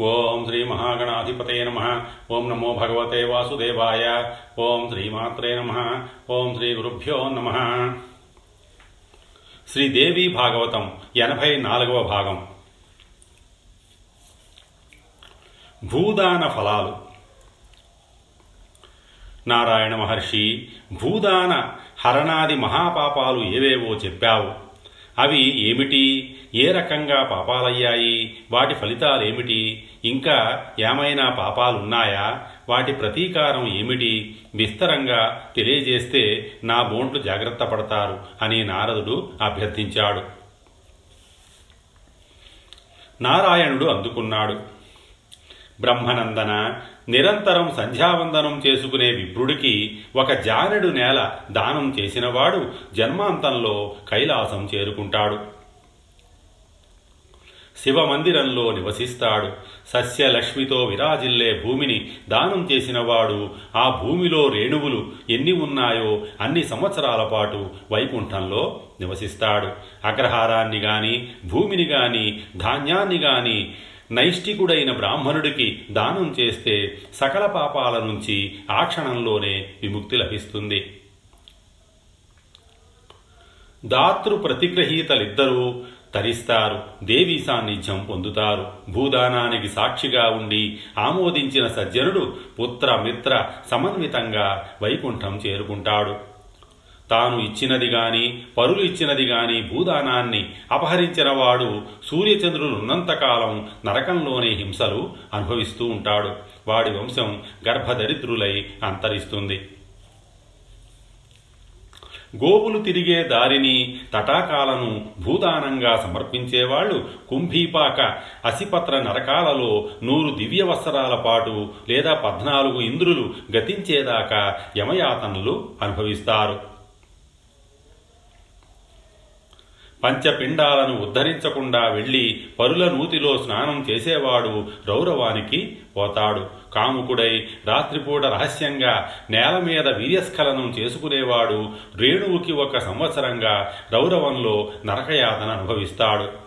ఓం శ్రీ మహాగణాధిపతయ నమ. ఓం నమో భగవతే వాసుదేవాయ. ఓం శ్రీమాత్రే నమ. ఓం శ్రీ గురుభ్యో నమ. శ్రీదేవి భాగవతం ఎనభై నాలుగవ భాగం. భూదాన ఫలాలు. నారాయణ మహర్షి భూదాన హరణాది మహాపాపాలు ఏవేవో చెప్పావు. అవి ఏమిటి? ఏ రకంగా పాపాలయ్యాయి? వాటి ఫలితాలేమిటి? ఇంకా ఏమైనా పాపాలున్నాయా? వాటి ప్రతీకారం ఏమిటి? విస్తరంగా తెలియజేస్తే నా బోంట్లు జాగ్రత్త పడతారు అని నారదుడు అభ్యర్థించాడు. నారాయణుడు అందుకున్నాడు. బ్రహ్మనందన నిరంతరం సంధ్యావందనం చేసుకునే విభ్రుడికి ఒక జానెడు నేల దానం చేసినవాడు జన్మాంతంలో కైలాసం చేరుకుంటాడు. శివమందిరంలో నివసిస్తాడు. సస్యలక్ష్మితో విరాజిల్లే భూమిని దానం చేసినవాడు ఆ భూమిలో రేణువులు ఎన్ని ఉన్నాయో అన్ని సంవత్సరాల పాటు వైకుంఠంలో నివసిస్తాడు. అగ్రహారాన్ని గాని భూమిని గాని ధాన్యాన్ని గాని నైష్టికుడైన బ్రాహ్మణుడికి దానం చేస్తే సకల పాపాల నుంచి ఆ క్షణంలోనే విముక్తి లభిస్తుంది. దాతృ ప్రతిగ్రహీతలిద్దరూ తరిస్తారు. దేవి సాన్నిధ్యం పొందుతారు. భూదానానికి సాక్షిగా ఉండి ఆమోదించిన సజ్జనుడు పుత్ర మిత్ర సమన్వితంగా వైకుంఠం చేరుకుంటాడు. తాను ఇచ్చినది గాని పరులు ఇచ్చినది గాని భూదానాన్ని అపహరించిన వాడు సూర్యచంద్రులున్నంతకాలం నరకంలోనే హింసలు అనుభవిస్తూ ఉంటాడు. వాడి వంశం గర్భదరిద్రులై అంతరిస్తుంది. గోవులు తిరిగే దారిని తటాకాలను భూదానంగా సమర్పించేవాళ్ళు కుంభీపాక అసిపత్ర నరకాలలో నూరు దివ్య వత్సరాల పాటు లేదా పద్నాలుగు ఇంద్రులు గతించేదాకా యమయాతనలు అనుభవిస్తారు. పంచపిండాలను ఉద్ధరించకుండా వెళ్ళి పరుల నూతిలో స్నానం చేసేవాడు రౌరవానికి పోతాడు. కాముకుడై రాత్రిపూట రహస్యంగా నేల మీద వీర్యస్ఖలనం చేసుకునేవాడు రేణువుకి ఒక సంవత్సరంగా రౌరవంలో నరకయాతన అనుభవిస్తాడు.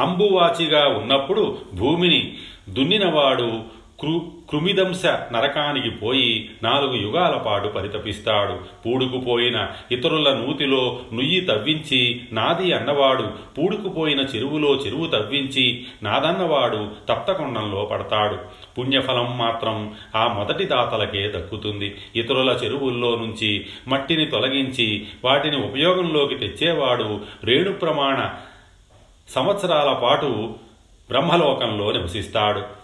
అంబువాచిగా ఉన్నప్పుడు భూమిని దున్నినవాడు కృ కృమిదంశ నరకానికి పోయి నాలుగు యుగాల పాటు పరితపిస్తాడు. పూడుకుపోయిన ఇతరుల నూతిలో నుయ్యి తవ్వించి నాది అన్నవాడు పూడుకుపోయిన చెరువులో చెరువు తవ్వించి నాదన్నవాడు తప్తకొండంలో పడతాడు. పుణ్యఫలం మాత్రం ఆ మొదటి దాతలకే దక్కుతుంది. ఇతరుల చెరువుల్లో నుంచి మట్టిని తొలగించి వాటిని ఉపయోగంలోకి తెచ్చేవాడు రేణు ప్రమాణ సంవత్సరాల పాటు బ్రహ్మలోకంలో నివసిస్తాడు.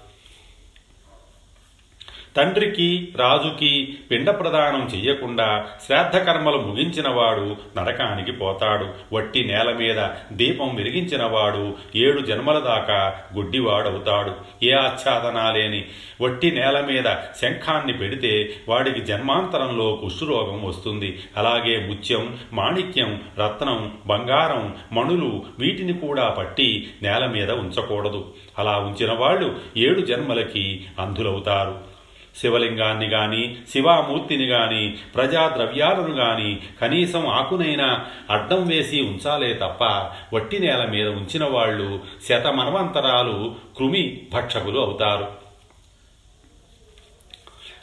తండ్రికి రాజుకి పిండ ప్రదానం చెయ్యకుండా శ్రాద్ధకర్మలు ముగించినవాడు నరకానికి పోతాడు. వట్టి నేల మీద దీపం వెలిగించినవాడు ఏడు జన్మల దాకా గుడ్డివాడవుతాడు. ఏ ఆచ్ఛాదనాలేని వట్టి నేల మీద శంఖాన్ని పెడితే వాడికి జన్మాంతరంలో కుష్ఠరోగం వస్తుంది. అలాగే ముత్యం మాణిక్యం రత్నం బంగారం మణులు వీటిని కూడా పట్టి నేల మీద ఉంచకూడదు. అలా ఉంచిన వాళ్ళు ఏడు జన్మలకి అంధులవుతారు. శివలింగాన్ని గాని శివామూర్తిని గాని ప్రజాద్రవ్యాలను గాని కనీసం ఆకునైనా అడ్డం వేసి ఉంచాలే తప్ప వట్టి నేల మీద ఉంచిన వాళ్ళు శతమనవంతరాలు కృమి భక్షకులు అవుతారు.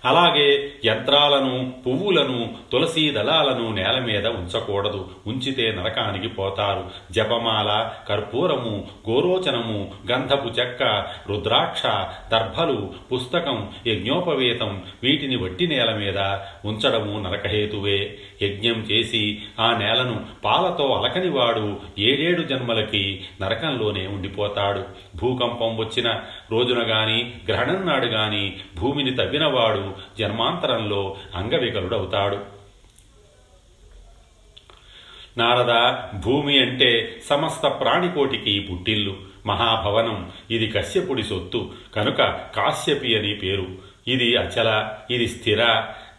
అలాగే యంత్రాలను పువ్వులను తులసీ దళాలను నేల మీద ఉంచకూడదు. ఉంచితే నరకానికి పోతారు. జపమాల కర్పూరము గోరోచనము గంధపు చెక్క రుద్రాక్ష దర్భలు పుస్తకం యజ్ఞోపవేతం వీటిని వట్టి నేల మీద ఉంచడము నరకహేతువే. యజ్ఞం చేసి ఆ నేలను పాలతో అలకనివాడు ఏడేడు జన్మలకి నరకంలోనే ఉండిపోతాడు. భూకంపం వచ్చిన రోజున గాని గ్రహణం నాడు గాని భూమిని తవ్వినవాడు జన్మాంతరంలో అంగవికలుడవుతాడు. నారద భూమి అంటే సమస్త ప్రాణికోటికి పుట్టిల్లు. మహాభవనం ఇది కశ్యపుడి సొత్తు. కనుక కాశ్యపి అని పేరు. ఇది అచల ఇది స్థిర.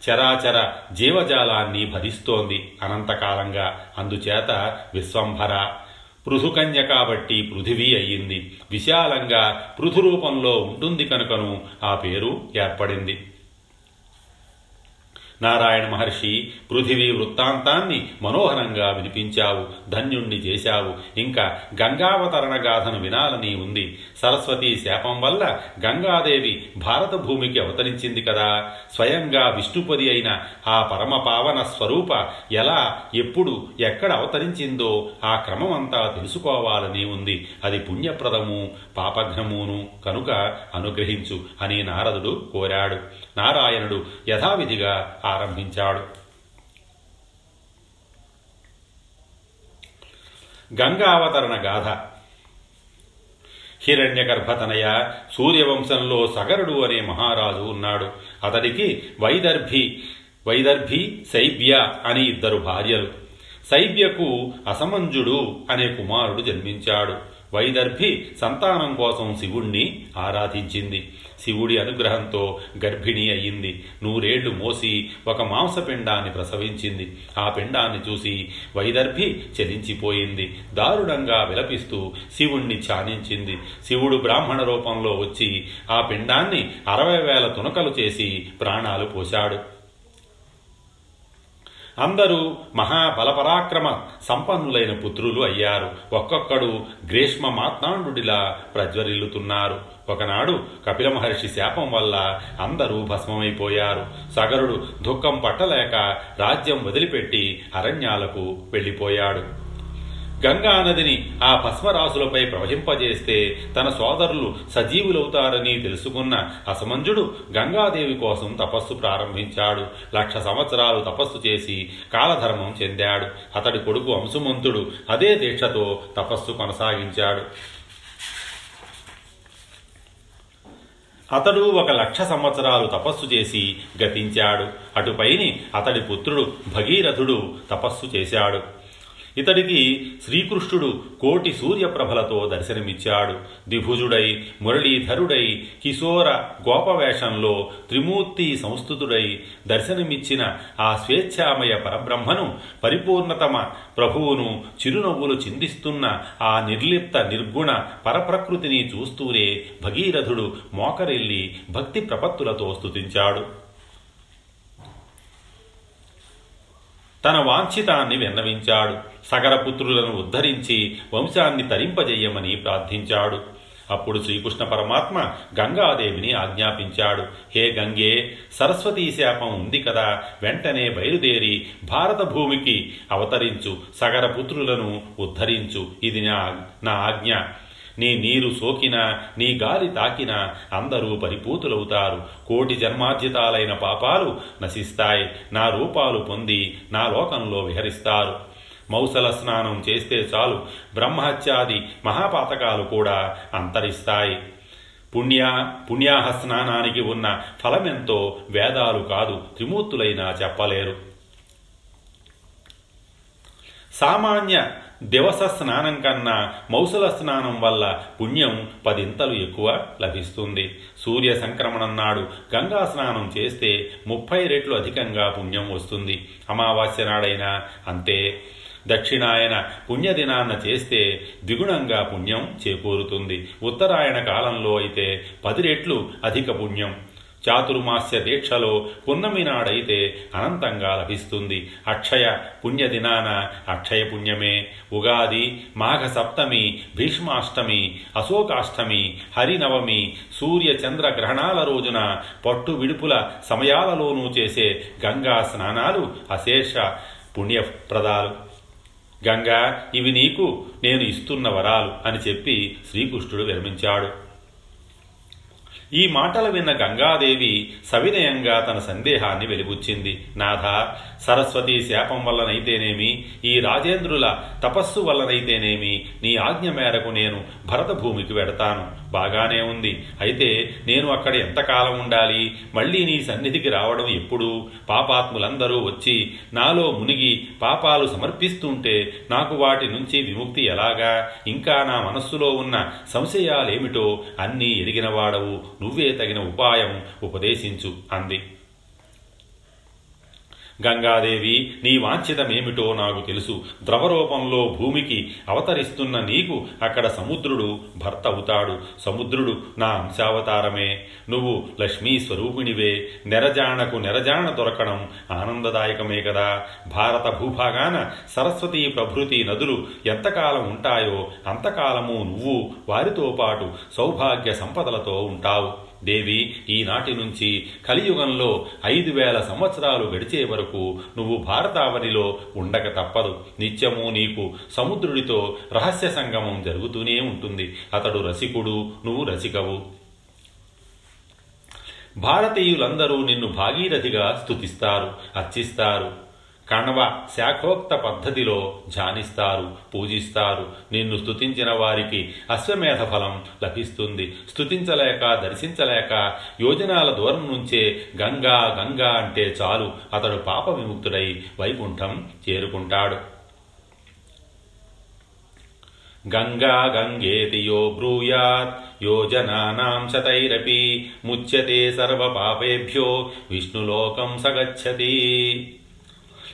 చరాచర జీవజాలాన్ని భరిస్తోంది అనంతకాలంగా. అందుచేత విశ్వంభర. పృథుకన్య కాబట్టి పృథివీ అయ్యింది. విశాలంగా పృథు రూపంలో ఉంటుంది కనుకను ఆ పేరు ఏర్పడింది. నారాయణ మహర్షి పృథివీ వృత్తాంతాన్ని మనోహరంగా వినిపించావు ధన్యుణ్ణి చేశావు. ఇంకా గంగావతరణ గాథను వినాలని ఉంది. సరస్వతి శాపం వల్ల గంగాదేవి భారత భూమికి అవతరించింది కదా. స్వయంగా విష్ణుపది అయిన ఆ పరమ పావన స్వరూప ఎలా ఎప్పుడు ఎక్కడ అవతరించిందో ఆ క్రమమంతా తెలుసుకోవాలని ఉంది. అది పుణ్యప్రదము పాపఘ్నమును కనుక అనుగ్రహించు అని నారదుడు కోరాడు. నారాయణుడు యథావిధిగా ఆరంభించాడు. గంగావతరణ గాథ. హిరణ్యగర్భతనయ సూర్యవంశంలో సగరుడు అనే మహారాజు ఉన్నాడు. అతడికి వైదర్భి వైదర్భి శైబ్య అని ఇద్దరు భార్యలు. శైబ్యకు అసమంజుడు అనే కుమారుడు జన్మించాడు. వైదర్భి సంతానం కోసం శివుణ్ణి ఆరాధించింది. శివుడి అనుగ్రహంతో గర్భిణి అయ్యింది నూరేళ్ళు మోసి ఒక మాంసపిండాన్ని ప్రసవించింది. ఆ పిండాన్ని చూసి వైదర్భి చలించిపోయింది. దారుణంగా విలపిస్తూ శివుణ్ణి ఛానించింది. శివుడు బ్రాహ్మణ రూపంలో వచ్చి ఆ పిండాన్ని అరవై వేల తునకలు చేసి ప్రాణాలు పోశాడు. అందరూ మహాబలపరాక్రమ సంపన్నులైన పుత్రులు అయ్యారు. ఒక్కొక్కడు గ్రీష్మ మాత్నాండుడిలా ప్రజ్వరిల్లుతున్నారు. ఒకనాడు కపిల మహర్షి శాపం వల్ల అందరూ భస్మమైపోయారు. సగరుడు దుఃఖం పట్టలేక రాజ్యం వదిలిపెట్టి అరణ్యాలకు వెళ్ళిపోయాడు. గంగానదిని ఆ భస్మరాశులపై ప్రవహింపజేస్తే తన సోదరులు సజీవులవుతారని తెలుసుకున్న అసమంజుడు గంగాదేవి కోసం తపస్సు ప్రారంభించాడు. లక్ష సంవత్సరాలు తపస్సు చేసి కాలధర్మం చెందాడు. అతడి కొడుకు అంశుమంతుడు అదే దీక్షతో తపస్సు కొనసాగించాడు. అతడు ఒక లక్ష సంవత్సరాలు తపస్సు చేసి గతించాడు. అటుపైని అతడి పుత్రుడు భగీరథుడు తపస్సు చేశాడు. ఇతడికి శ్రీకృష్ణుడు కోటి సూర్యప్రభలతో దర్శనమిచ్చాడు. దిభుజుడై మురళీధరుడై కిశోర గోపవేషంలో త్రిమూర్తి సంస్థుతుడై దర్శనమిచ్చిన ఆ స్వేచ్ఛామయ పరబ్రహ్మను పరిపూర్ణతమ ప్రభువును చిరునవ్వులు చిందిస్తున్న ఆ నిర్లిప్త నిర్గుణ పరప్రకృతిని చూస్తూనే భగీరథుడు మోకరెల్లి భక్తి ప్రపత్తులతో స్తుతించాడు. తన వాంఛితాన్ని విన్నవించాడు. సగరపుత్రులను ఉద్ధరించి వంశాన్ని తరింపజేయమని ప్రార్థించాడు. అప్పుడు శ్రీకృష్ణ పరమాత్మ గంగాదేవిని ఆజ్ఞాపించాడు. హే గంగే సరస్వతీ శాపం ఉంది కదా. వెంటనే బయలుదేరి భారత భూమికి అవతరించు. సగరపుత్రులను ఉద్ధరించు. ఇది నా నా ఆజ్ఞ. నీ నీరు సోకినా నీ గాలి తాకినా అందరూ పరిపూతులవుతారు. కోటి జన్మార్జితాలైన పాపాలు నశిస్తాయి. నా రూపాలు పొంది నా లోకంలో విహరిస్తారు. మౌసల స్నానం చేస్తే చాలు. బ్రహ్మహత్యాది మహాపాతకాలు కూడా అంతరిస్తాయి. పుణ్య పుణ్యాహ స్నానానికి ఉన్న ఫలమెంతో వేదాలు కాదు త్రిమూర్తులైనా చెప్పలేరు. సామాన్య దివస స్నానం కన్నా మౌసల స్నానం వల్ల పుణ్యం పదింతలు ఎక్కువ లభిస్తుంది. సూర్య సంక్రమణం నాడు గంగా స్నానం చేస్తే ముప్పై రెట్లు అధికంగా పుణ్యం వస్తుంది. అమావాస్య నాడైనా అంతే. దక్షిణాయన పుణ్యదినాన్న చేస్తే ద్విగుణంగా పుణ్యం చేకూరుతుంది. ఉత్తరాయణ కాలంలో అయితే పది రెట్లు అధిక పుణ్యం. చాతుర్మాస్య దీక్షలో పున్నమి నాడైతే అనంతంగా లభిస్తుంది. అక్షయ పుణ్యదినాన అక్షయ పుణ్యమే. ఉగాది మాఘ సప్తమి భీష్మాష్టమి అశోకాష్టమి హరినవమి సూర్య చంద్ర గ్రహణాల రోజున పట్టు విడుపుల సమయాలలోనూ చేసే గంగా స్నానాలు అశేష పుణ్యప్రదాలు. గంగా ఇవి నీకు నేను ఇస్తున్న వరాలు అని చెప్పి శ్రీకృష్ణుడు విరమించాడు. ఈ మాటలు విన్న గంగాదేవి సవినయంగా తన సందేహాన్ని వెలిబుచ్చింది. నాథ సరస్వతి శాపం వల్లనైతేనేమి? ఈ రాజేంద్రుల తపస్సు వల్లనైతేనేమి? నీ ఆజ్ఞ మేరకు నేను భరతభూమికి వెడతాను. బాగానే ఉంది. అయితే నేను అక్కడ ఎంతకాలం ఉండాలి? మళ్ళీ నీ సన్నిధికి రావడం ఎప్పుడు? పాపాత్ములందరూ వచ్చి నాలో మునిగి పాపాలు సమర్పిస్తుంటే నాకు వాటి నుంచి విముక్తి ఎలాగా? ఇంకా నా మనస్సులో ఉన్న సంశయాలేమిటో అన్నీ ఎరిగినవాడవు. నువ్వే తగిన ఉపాయం ఉపదేశించు అంది. గంగాదేవి నీ వాంఛితమేమిటో నాకు తెలుసు. ద్రవరూపంలో భూమికి అవతరిస్తున్న నీకు అక్కడ సముద్రుడు భర్త అవుతాడు సముద్రుడు నా అంశావతారమే. నువ్వు లక్ష్మీ స్వరూపిణివే. నెరజాణకు నెరజాణ దొరకడం ఆనందదాయకమే కదా. భారత భూభాగాన సరస్వతి ప్రభృతి నదులు ఎంతకాలం ఉంటాయో అంతకాలము నువ్వు వారితో పాటు సౌభాగ్య సంపదలతో ఉంటావు. దేవి ఈనాటి నుంచి కలియుగంలో ఐదు వేల సంవత్సరాలు గడిచే వరకు నువ్వు భారతావనిలో ఉండక తప్పదు. నిత్యము నీకు సముద్రుడితో రహస్య సంగమం జరుగుతూనే ఉంటుంది. అతడు రసికుడు నువ్వు రసికవు. భారతీయులందరూ నిన్ను భాగీరథిగా స్తుతిస్తారు అర్చిస్తారు. కణవ శాఖోక్త పద్ధతిలో ధ్యానిస్తారు పూజిస్తారు. నిన్ను స్తుతించిన వారికి అశ్వమేధ ఫలం లభిస్తుంది. స్తుతించలేక దర్శించలేక యోజనాల దూరం నుంచే గంగా గంగా అంటే చాలు. అతడు పాప విముక్తుడై వైకుంఠం చేరుకుంటాడు. గంగా గంగేతి యో బ్రూయాత్ యోజనానాం శతైరపి ముచ్యతే సర్వపాపేభ్యో విష్ణులోకం సగచ్చతి.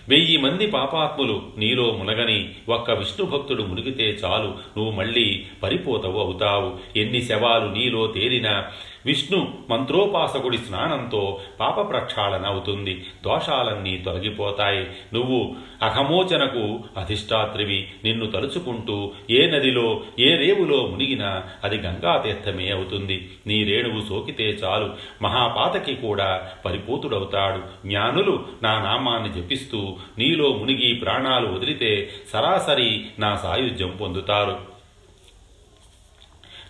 వెయ్యి మంది పాపాత్ములు నీలో మునగని ఒక్క విష్ణు భక్తుడు మునిగితే చాలు. నువ్వు మళ్ళీ పరిపోతవు అవుతావు. ఎన్ని శవాలు నీలో తేలినా విష్ణు మంత్రోపాసకుడి స్నానంతో పాప ప్రక్షాళన అవుతుంది. దోషాలన్నీ తొలగిపోతాయి. నువ్వు అహమోచనకు అధిష్టాత్రివి. నిన్ను తలుచుకుంటూ ఏ నదిలో ఏ రేవులో మునిగినా అది గంగాతీర్థమే అవుతుంది. నీ రేణువు సోకితే చాలు. మహాపాతకి కూడా పరిపూతుడవుతాడు. జ్ఞానులు నా నామాన్ని జపిస్తూ నీలో మునిగి ప్రాణాలు వదిలితే సరాసరి నా సాయుధ్యం పొందుతారు.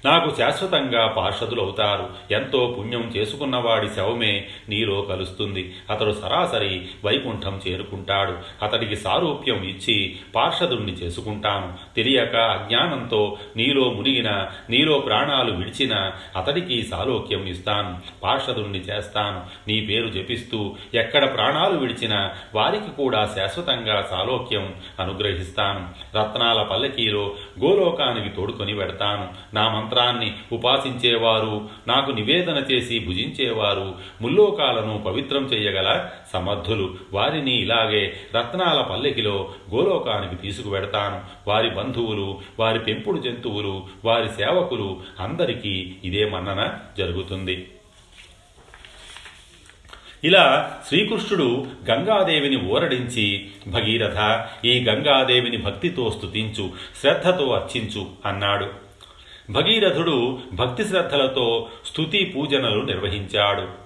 నాకు శాశ్వతంగా పార్షదులవుతారు. ఎంతో పుణ్యం చేసుకున్నవాడి శవమే నీలో కలుస్తుంది. అతడు సరాసరి వైకుంఠం చేరుకుంటాడు. అతడికి సారూప్యం ఇచ్చి పార్షదుణ్ణి చేసుకుంటాను. తెలియక అజ్ఞానంతో నీలో మునిగిన నీలో ప్రాణాలు విడిచిన అతడికి సాలోక్యం ఇస్తాను. పార్షదుణ్ణి చేస్తాను. నీ పేరు జపిస్తూ ఎక్కడ ప్రాణాలు విడిచినా వారికి కూడా శాశ్వతంగా సాలోక్యం అనుగ్రహిస్తాను. రత్నాల పల్లకీలో గోలోకానికి తోడుకొని పెడతాను. నా మంత్రాన్ని ఉపాసించేవారు నాకు నివేదన చేసి భుజించేవారు ముల్లోకాలను పవిత్రం చేయగల సమర్థులు. వారిని ఇలాగే రత్నాల పల్లెకిలో గోలోకానికి తీసుకువెడతాను. వారి బంధువులు వారి పెంపుడు జంతువులు వారి సేవకులు అందరికీ ఇదే మన్నన జరుగుతుంది. ఇలా శ్రీకృష్ణుడు గంగాదేవిని ఊరడించి భగీరథ ఈ గంగాదేవిని భక్తితో స్తుతించు శ్రద్ధతో అర్చించు అన్నాడు. భగీరథుడు భక్తి శ్రద్ధలతో స్తుతి పూజనలు నిర్వహించాడు.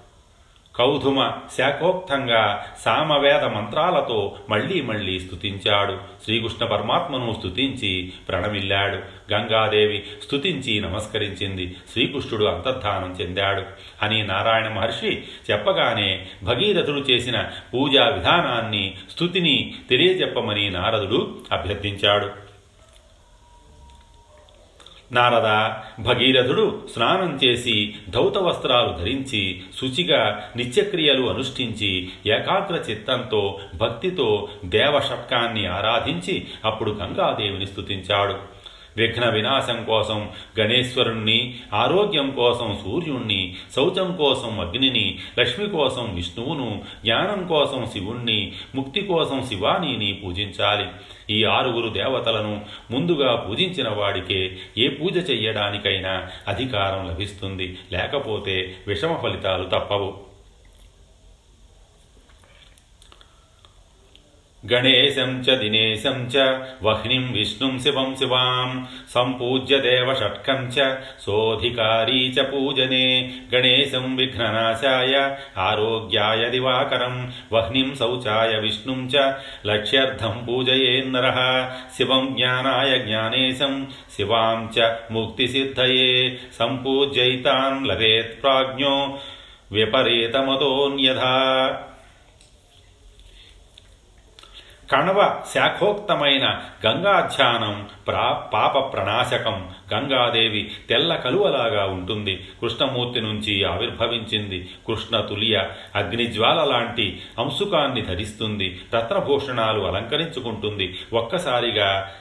కౌధుమ శాఖోక్తంగా సామవేద మంత్రాలతో మళ్ళీ మళ్ళీ స్తుతించాడు. శ్రీకృష్ణ పరమాత్మను స్థుతించి ప్రణమిల్లాడు. గంగాదేవి స్థుతించి నమస్కరించింది. శ్రీకృష్ణుడు అంతర్ధానం చెందాడు. అని నారాయణ మహర్షి చెప్పగానే భగీరథుడు చేసిన పూజా విధానాన్ని స్థుతిని తెలియజెప్పమని నారదుడు అభ్యర్థించాడు. నారద భగీరథుడు స్నానం చేసి ధౌత వస్త్రాలు ధరించి శుచిగా నిత్యక్రియలు అనుష్ఠించి ఏకాగ్ర చిత్తంతో భక్తితో దేవషట్కాన్ని ఆరాధించి అప్పుడు గంగాదేవిని స్థుతించాడు విఘ్న వినాశం కోసం గణేశ్వరుణ్ణి ఆరోగ్యం కోసం సూర్యుణ్ణి శౌచం కోసం అగ్నిని లక్ష్మి కోసం విష్ణువును జ్ఞానం కోసం శివుణ్ణి ముక్తి కోసం శివానీని పూజించాలి. ఈ ఆరుగురు దేవతలను ముందుగా పూజించిన వాడికే ఏ పూజ చెయ్యడానికైనా అధికారం లభిస్తుంది. లేకపోతే విషమ ఫలితాలు తప్పవు. गणेशं च दिनेशं च वह्निं विष्णुं शिवं शिवां सम्पूज्य देवषट्कं च सोऽधिकारी च पूजने गणेशं विघ्ननाशाय आरोग्याय दिवाकरं वह्निं शौचाय विष्णुं च लक्ष्यर्थं पूजयेन्नरः शिवं ज्ञानाय ज्ञानेशं शिवां च मुक्तिसिद्धये सम्पूज्यैतान् लभेत् प्राज्ञो व्यपरीतमतोऽन्यथा కణవ శాఖోక్తమైన గంగాధ్యానం ప్రా పాప ప్రణాశకం. గంగాదేవి తెల్ల కలువలాగా ఉంటుంది. కృష్ణమూర్తి నుంచి ఆవిర్భవించింది కృష్ణ తులియ. అగ్నిజ్వాల లాంటి అంశుకాన్ని ధరిస్తుంది. రత్నభూషణాలు అలంకరించుకుంటుంది. ఒక్కసారిగా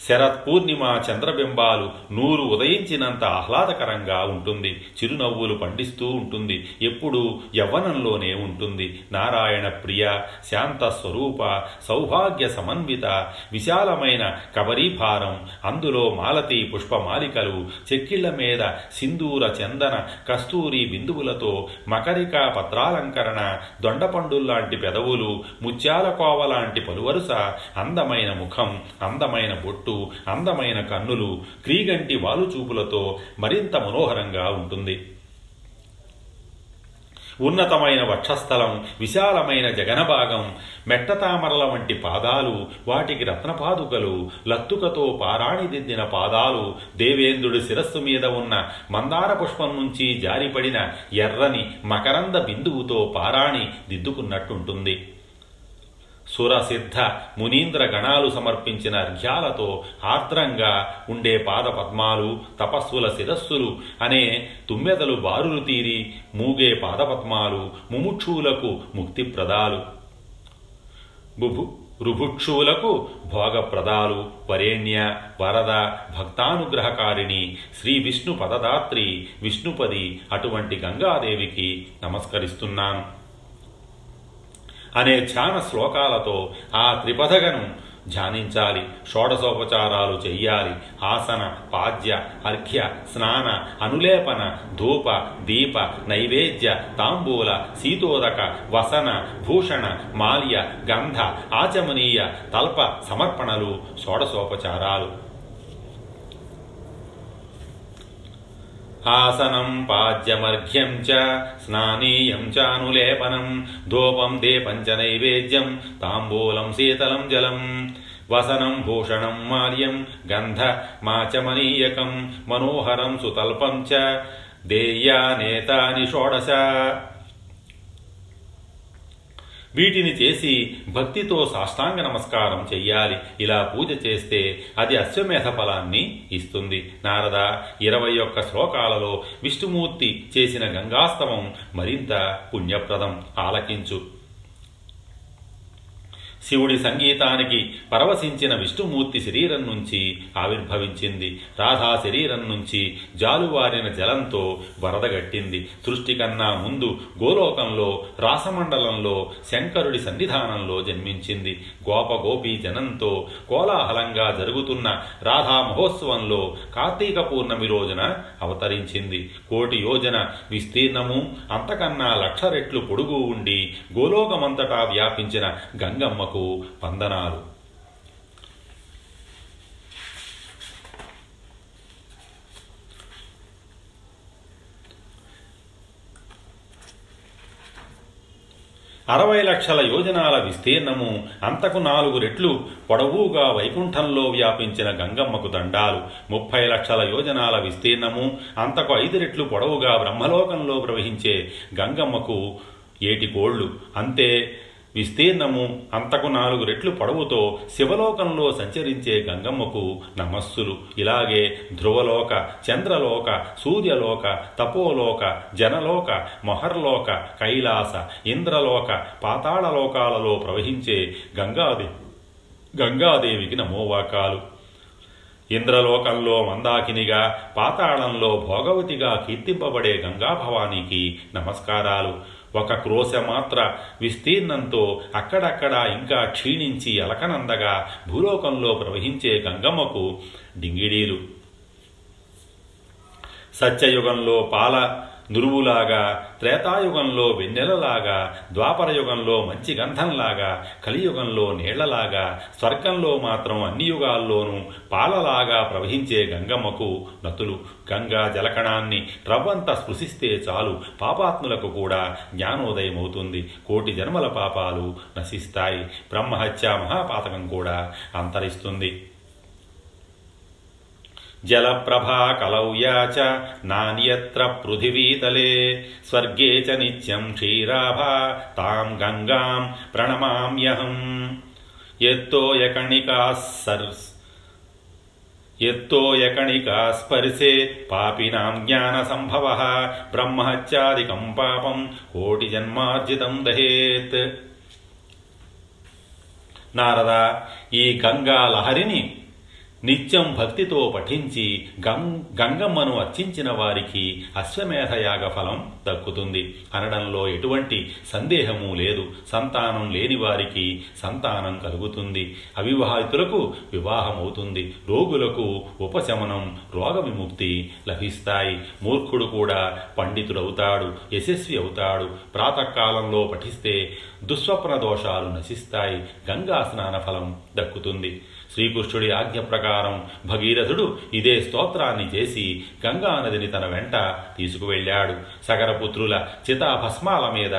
శరత్ పూర్ణిమ చంద్రబింబాలు నూరు ఉదయించినంత ఆహ్లాదకరంగా ఉంటుంది. చిరునవ్వులు పండిస్తూ ఉంటుంది. ఎప్పుడూ యవ్వనంలోనే ఉంటుంది. నారాయణ ప్రియ శాంత స్వరూప సౌభాగ్య సమన్విత విశాలమైన కబరీభారం అందులో మాలతి పుష్పమాలికలు చెక్కిళ్ళ మీద సింధూర చందన కస్తూరి బిందువులతో మకరిక పత్రాలంకరణ దొండపండుల్లాంటి పెదవులు ముత్యాల కోవలాంటి పలువరుస అందమైన ముఖం అందమైన బొట్టు అందమైన కన్నులు క్రీగంటి వాలుచూపులతో మరింత మనోహరంగా ఉంటుంది. ఉన్నతమైన వక్షస్థలం విశాలమైన జగనభాగం మెట్టతామరల వంటి పాదాలు వాటికి రత్నపాదుకలు లత్తుకతో పారాణిదిద్దిన పాదాలు దేవేంద్రుడి శిరస్సు మీద ఉన్న మందార పుష్పం నుంచి జారిపడిన ఎర్రని మకరంద బిందువుతో పారాణి దిద్దుకున్నట్టుంటుంది. సురసిద్ధ మునీంద్ర గణాలు సమర్పించిన అర్ఘ్యాలతో ఆర్ద్రంగా ఉండే పాద పద్మాలు తపస్సుల శిరస్సులు అనే తుమ్మెదలు బారులు తీరి మూగే పాదపద్మాలు ముముక్షువులకు ముక్తిప్రదాలు. బుభు రుభుక్షువులకు భోగప్రదాలు. వరేణ్య వరద భక్తానుగ్రహకారిణి శ్రీ విష్ణు పదదాత్రి విష్ణుపది అటువంటి గంగాదేవికి నమస్కరిస్తున్నాను అనే ధ్యాన శ్లోకాలతో ఆ త్రిపథగను ధ్యానించాలి. షోడశోపచారాలు చెయ్యాలి. ఆసన పాద్య అర్ఘ్య స్నాన అనులేపన ధూప దీప నైవేద్య తాంబూల శీతోదక వసన భూషణ మాల్య గంధ ఆచమనీయ తల్ప సమర్పణలు షోడశోపచారాలు. ఆసనం పాద్యమర్ఘ్యం చ స్నానీయం చానులేపనం ధూపం దీపం చ నైవేద్యం తాంబూలం శీతలం జలం వసనం భూషణం మాల్యం గంధ మాచమనీయకం మనోహరం సుతల్పం చ దేయానేతాని షోడశ. వీటిని చేసి భక్తితో సాష్టాంగ నమస్కారం చెయ్యాలి. ఇలా పూజ చేస్తే అది అశ్వమేధ ఫలాన్ని ఇస్తుంది. నారద ఇరవై ఒక్క శ్లోకాలలో విష్ణుమూర్తి చేసిన గంగాస్తవం మరింత పుణ్యప్రదం. ఆలకించు. శివుడి సంగీతానికి పరవశించిన విష్ణుమూర్తి శరీరం నుంచి ఆవిర్భవించింది. రాధా శరీరం నుంచి జాలువారిన జలంతో వరదగట్టింది సృష్టి కన్నా ముందు గోలోకంలో రాసమండలంలో శంకరుడి సన్నిధానంలో జన్మించింది. గోపగోపి జనంతో కోలాహలంగా జరుగుతున్న రాధా మహోత్సవంలో కార్తీక పూర్ణమి రోజున అవతరించింది. కోటి యోజన విస్తీర్ణము అంతకన్నా లక్ష రెట్లు పొడుగు ఉండి గోలోకమంతటా వ్యాపించిన గంగమ్మకు వందనాలు. అరవై లక్షల యోజనాల విస్తీర్ణము అంతకు నాలుగు రెట్లు పొడవుగా వైకుంఠంలో వ్యాపించిన గంగమ్మకు దండాలు. ముప్పై లక్షల యోజనాల విస్తీర్ణము అంతకు ఐదు రెట్లు పొడవుగా బ్రహ్మలోకంలో ప్రవహించే గంగమ్మకు ఏటికోళ్ళు అంతే విస్తీర్ణము అంతకు నాలుగు రెట్లు పొడవుతో శివలోకంలో సంచరించే గంగమ్మకు నమస్సులు. ఇలాగే ధ్రువలోక చంద్రలోక సూర్యలోక తపోలోక జనలోక మొహర్లోక కైలాస ఇంద్రలోక పాతాళలోకాలలో ప్రవహించే గంగాదేవి గంగాదేవికి నమోవాకాలు. ఇంద్రలోకంలో మందాకినిగా పాతాళంలో భోగవతిగా కీర్తింపబడే గంగాభవానికి నమస్కారాలు. ఒక క్రోశ మాత్ర విస్తీర్ణంతో అక్కడక్కడ ఇంకా క్షీణించి అలకనందగా భూలోకంలో ప్రవహించే గంగమ్మకు డింగిడీలు. సత్యయుగంలో పాల నురువులాగా త్రేతాయుగంలో వెన్నెలలాగా ద్వాపరయుగంలో మంచి గంధంలాగా కలియుగంలో నీళ్ళలాగా స్వర్గంలో మాత్రం అన్ని యుగాల్లోనూ పాలలాగా ప్రవహించే గంగమ్మకు నతులు. గంగా జలకణాన్ని రవ్వంత స్పృశిస్తే చాలు పాపాత్ములకు కూడా జ్ఞానోదయమవుతుంది. కోటి జన్మల పాపాలు నశిస్తాయి. బ్రహ్మహత్య మహాపాతకం కూడా అంతరిస్తుంది. జలప్రభా కలౌ యా చ నాన్యత్ర పృథివీతలే. స్వర్గే చ నిత్యం క్షీరాభా తాం గంగాం ప్రణమామ్యహం. ఎత్తోయకణికా సర్స్ ఎత్తోయకణికా స్పర్శే పాపినాం జ్ఞాన సంభవ బ్రహ్మహత్యాదికం పాపం కోటి జన్మార్జితం దహేత్. నారద ఈ గంగా లహరిని నిత్యం భక్తితో పఠించి గం గంగమ్మను అర్చించిన వారికి అశ్వమేధయాగ ఫలం దక్కుతుంది. అనడంలో ఎటువంటి సందేహము లేదు. సంతానం లేని వారికి సంతానం కలుగుతుంది. అవివాహితులకు వివాహమవుతుంది. రోగులకు ఉపశమనం రోగ విముక్తి లభిస్తాయి. మూర్ఖుడు కూడా పండితుడవుతాడు యశస్వి అవుతాడు. ప్రాతకాలంలో పఠిస్తే దుస్వప్న దోషాలు నశిస్తాయి. గంగా స్నాన ఫలం దక్కుతుంది. శ్రీకృష్ణుడి ఆజ్ఞ ప్రకారం భగీరథుడు ఇదే స్తోత్రాన్ని చేసి గంగానదిని తన వెంట తీసుకువెళ్ళాడు. సగరపుత్రుల చితాభస్మాల మీద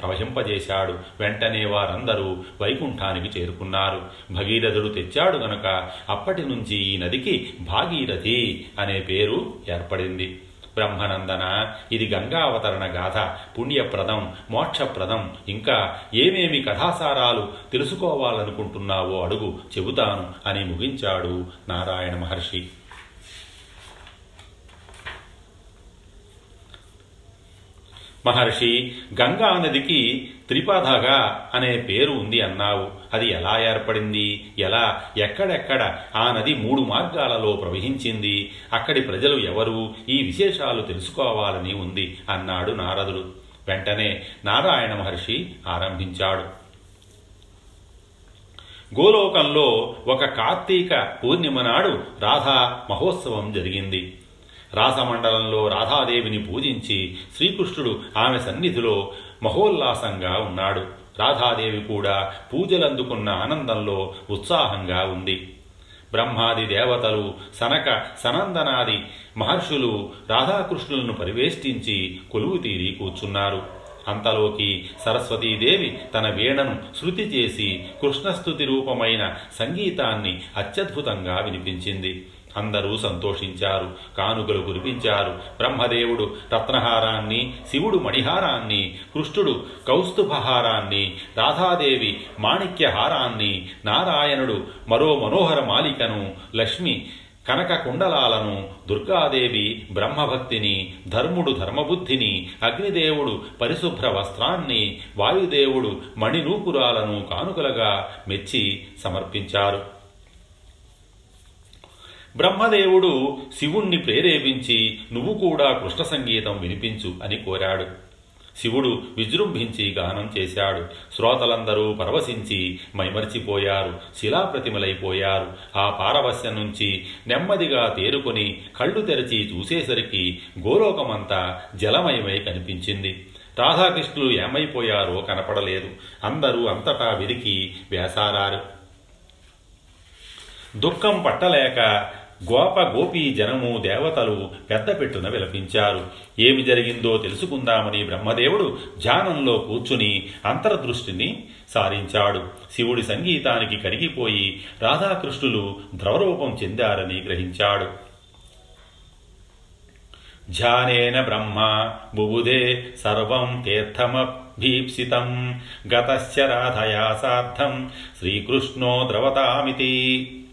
ప్రవహింపజేశాడు. వెంటనే వారందరూ వైకుంఠానికి చేరుకున్నారు. భగీరథుడు తెచ్చాడు గనుక అప్పటి నుంచి ఈ నదికి భాగీరథి అనే పేరు ఏర్పడింది. బ్రహ్మనందన ఇది గంగావతరణ గాథ. పుణ్యప్రదం మోక్షప్రదం. ఇంకా ఏమేమి కథాసారాలు తెలుసుకోవాలనుకుంటున్నావో అడుగు చెబుతాను అని ముగించాడు నారాయణ మహర్షి. మహర్షి గంగా నదికి త్రిపాధగా అనే పేరు ఉంది అన్నావు. అది ఎలా ఏర్పడింది? ఎలా ఎక్కడెక్కడ ఆ నది మూడు మార్గాలలో ప్రవహించింది? అక్కడి ప్రజలు ఎవరు? ఈ విశేషాలు తెలుసుకోవాలని ఉంది అన్నాడు నారదుడు. వెంటనే నారాయణ మహర్షి ఆరంభించాడు. గోలోకంలో ఒక కార్తీక పూర్ణిమ నాడు రాధా మహోత్సవం జరిగింది. రాసమండలంలో రాధాదేవిని పూజించి శ్రీకృష్ణుడు ఆమె సన్నిధిలో మహోల్లాసంగా ఉన్నాడు. రాధాదేవి కూడా పూజలందుకున్న ఆనందంలో ఉత్సాహంగా ఉంది. బ్రహ్మాది దేవతలు సనక సనందనాది మహర్షులు రాధాకృష్ణులను పరివేష్టించి కొలువు తీరి కూర్చున్నారు. అంతలోకి సరస్వతీదేవి తన వీణను శృతి చేసి కృష్ణస్థుతి రూపమైన సంగీతాన్ని అత్యద్భుతంగా వినిపించింది. అందరూ సంతోషించారు కానుకలు కురిపించారు. బ్రహ్మదేవుడు రత్నహారాన్ని శివుడు మణిహారాన్ని కృష్ణుడు కౌస్తుభహారాన్ని రాధాదేవి మాణిక్యహారాన్ని నారాయణుడు మరో మనోహర మాలికను లక్ష్మి కనక కుండలాలను దుర్గాదేవి బ్రహ్మభక్తిని ధర్ముడు ధర్మబుద్ధిని అగ్నిదేవుడు పరిశుభ్ర వస్త్రాన్ని వాయుదేవుడు మణినూపురాలను కానుకలుగా మెచ్చి సమర్పించారు. బ్రహ్మదేవుడు శివుణ్ణి ప్రేరేపించి నువ్వు కూడా కృష్ణ సంగీతం వినిపించు అని కోరాడు. శివుడు విజృంభించి గానం చేశాడు. శ్రోతలందరూ పరవశించి మైమర్చిపోయారు. శిలాప్రతిమలైపోయారు. ఆ పారవశ్యం నుంచి నెమ్మదిగా తేరుకొని కళ్ళు తెరచి చూసేసరికి గోలోకమంతా జలమయమై కనిపించింది. రాధాకృష్ణులు ఏమైపోయారో కనపడలేదు. అందరూ అంతటా విరికి వేసారారు. దుఃఖం పట్టలేక గోప గోపీ జనము దేవతలు పెద్ద పెట్టున విలపించారు. ఏమి జరిగిందో తెలుసుకుందామని బ్రహ్మదేవుడు ధ్యానంలో కూర్చుని అంతర్దృష్టిని సారించాడు. శివుడి సంగీతానికి కరిగిపోయి రాధాకృష్ణులు ద్రవరూపం చెందారని గ్రహించాడు. ధ్యానేన బ్రహ్మ బుబుదే సర్వం తీర్థమభీప్సితం గతశ్చ రాధయా సార్థం. శ్రీకృష్ణో ద్రవతామితి.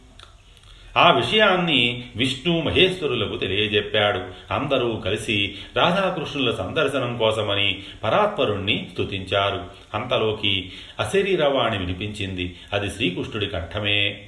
ఆ విషయాన్ని విష్ణు మహేశ్వరులకు తెలియజెప్పాడు. అందరూ కలిసి రాధాకృష్ణుల సందర్శనం కోసమని పరాత్పరుణ్ణి స్తుతించారు. అంతలోకి అశరీరవాణి వినిపించింది. అది శ్రీకృష్ణుడి కంఠమే.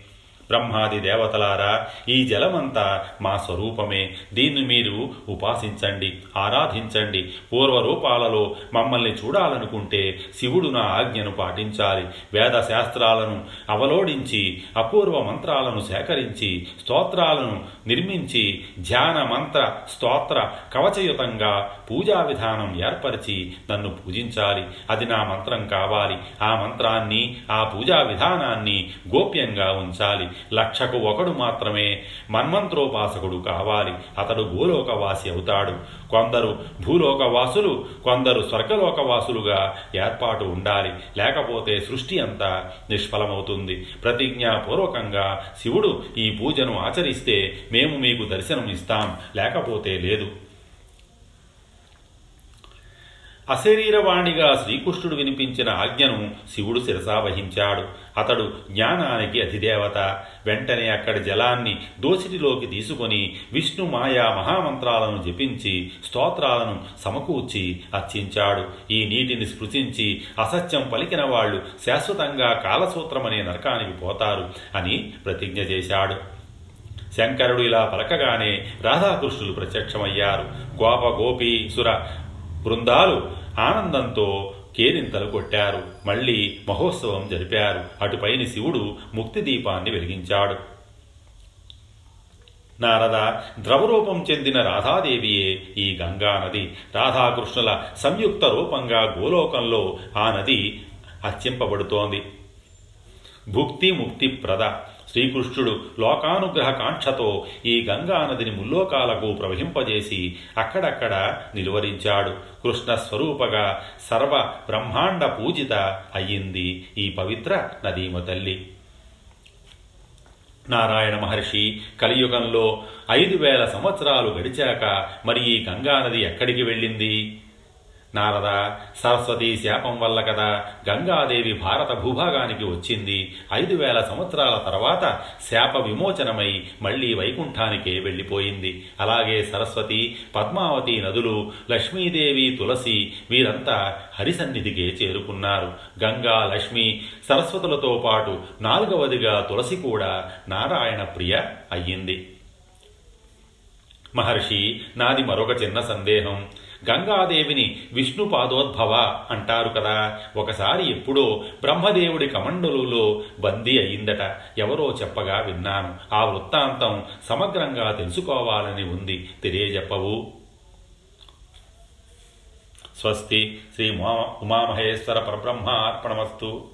బ్రహ్మాది దేవతలారా ఈ జలమంతా మా స్వరూపమే. దీన్ని మీరు ఉపాసించండి ఆరాధించండి. పూర్వరూపాలలో మమ్మల్ని చూడాలనుకుంటే శివుడు నా ఆజ్ఞను పాటించాలి. వేద శాస్త్రాలను అవలోడించి అపూర్వ మంత్రాలను సేకరించి స్తోత్రాలను నిర్మించి ధ్యాన మంత్ర స్తోత్ర కవచయుతంగా పూజా విధానం ఏర్పరిచి నన్ను పూజించాలి. అది నా మంత్రం కావాలి. ఆ మంత్రాన్ని ఆ పూజా విధానాన్ని గోప్యంగా ఉంచాలి. లక్షకు ఒకడు మాత్రమే మన్మంత్రోపాసకుడు కావాలి. అతడు భూలోకవాసి అవుతాడు. కొందరు భూలోకవాసులు కొందరు స్వర్గలోకవాసులుగా ఏర్పాటు ఉండాలి. లేకపోతే సృష్టి అంతా నిష్ఫలమవుతుంది. ప్రతిజ్ఞాపూర్వకంగా శివుడు ఈ పూజను ఆచరిస్తే మేము మీకు దర్శనం ఇస్తాం లేకపోతే లేదు. అశరీరవాణిగా శ్రీకృష్ణుడు వినిపించిన ఆజ్ఞను శివుడు శిరసావహించాడు అతడు జ్ఞానానికి అధిదేవత. వెంటనే అక్కడి జలాన్ని దోసిటిలోకి తీసుకొని విష్ణు మాయా మహామంత్రాలను జపించి స్తోత్రాలను సమకూర్చి అర్చించాడు. ఈ నీటిని స్పృశించి అసత్యం పలికిన వాళ్ళు శాశ్వతంగా కాలసూత్రమనే నరకానికి పోతారు అని ప్రతిజ్ఞ చేశాడు. శంకరుడు ఇలా పలకగానే రాధాకృష్ణులు ప్రత్యక్షమయ్యారు. గోప గోపీ సుర బృందాలు ఆనందంతో కేరింతలు కొట్టారు. మళ్ళీ మహోత్సవం జరిపారు. అటుపైన శివుడు ముక్తి దీపాన్ని వెలిగించాడు. నారద ద్రవరూపం చెందిన రాధాదేవియే ఈ గంగా నది. రాధాకృష్ణుల సంయుక్త రూపంగా గోలోకంలో ఆ నది అర్చింపబడుతోంది భుక్తి ముక్తి ప్రద శ్రీకృష్ణుడు లోకానుగ్రహ కాంక్షతో ఈ గంగా నదిని ముల్లోకాలకు ప్రవహింపజేసి అక్కడక్కడ నిలువరించాడు. కృష్ణస్వరూపగా సర్వ బ్రహ్మాండ పూజిత అయ్యింది ఈ పవిత్ర నదీమ తల్లి. నారాయణ మహర్షి కలియుగంలో ఐదు వేల సంవత్సరాలు గడిచాక మరి ఈ గంగానది ఎక్కడికి వెళ్ళింది? నారద సరస్వతి శాపం వల్ల కదా గంగాదేవి భారత భూభాగానికి వచ్చింది. ఐదు వేల సంవత్సరాల తర్వాత శాప విమోచనమై మళ్ళీ వైకుంఠానికే వెళ్ళిపోయింది. అలాగే సరస్వతి పద్మావతి నదులు లక్ష్మీదేవి తులసి వీరంతా హరిసన్నిధికే చేరుకున్నారు. గంగా లక్ష్మి సరస్వతులతో పాటు నాలుగవదిగా తులసి కూడా నారాయణ ప్రియ అయ్యింది. మహర్షి నాది మరొక చిన్న సందేహం. గంగాదేవిని విష్ణు పాదోద్భవ అంటారు కదా. ఒకసారి ఎప్పుడో బ్రహ్మదేవుడి కమండలులో బందీ అయిందట. ఎవరో చెప్పగా విన్నాను. ఆ వృత్తాంతం సమగ్రంగా తెలుసుకోవాలని ఉంది. తెలియజెప్పవు. స్వస్తి. శ్రీ ఉమా ఉమామహేశ్వర పరబ్రహ్మ అర్పణమస్తు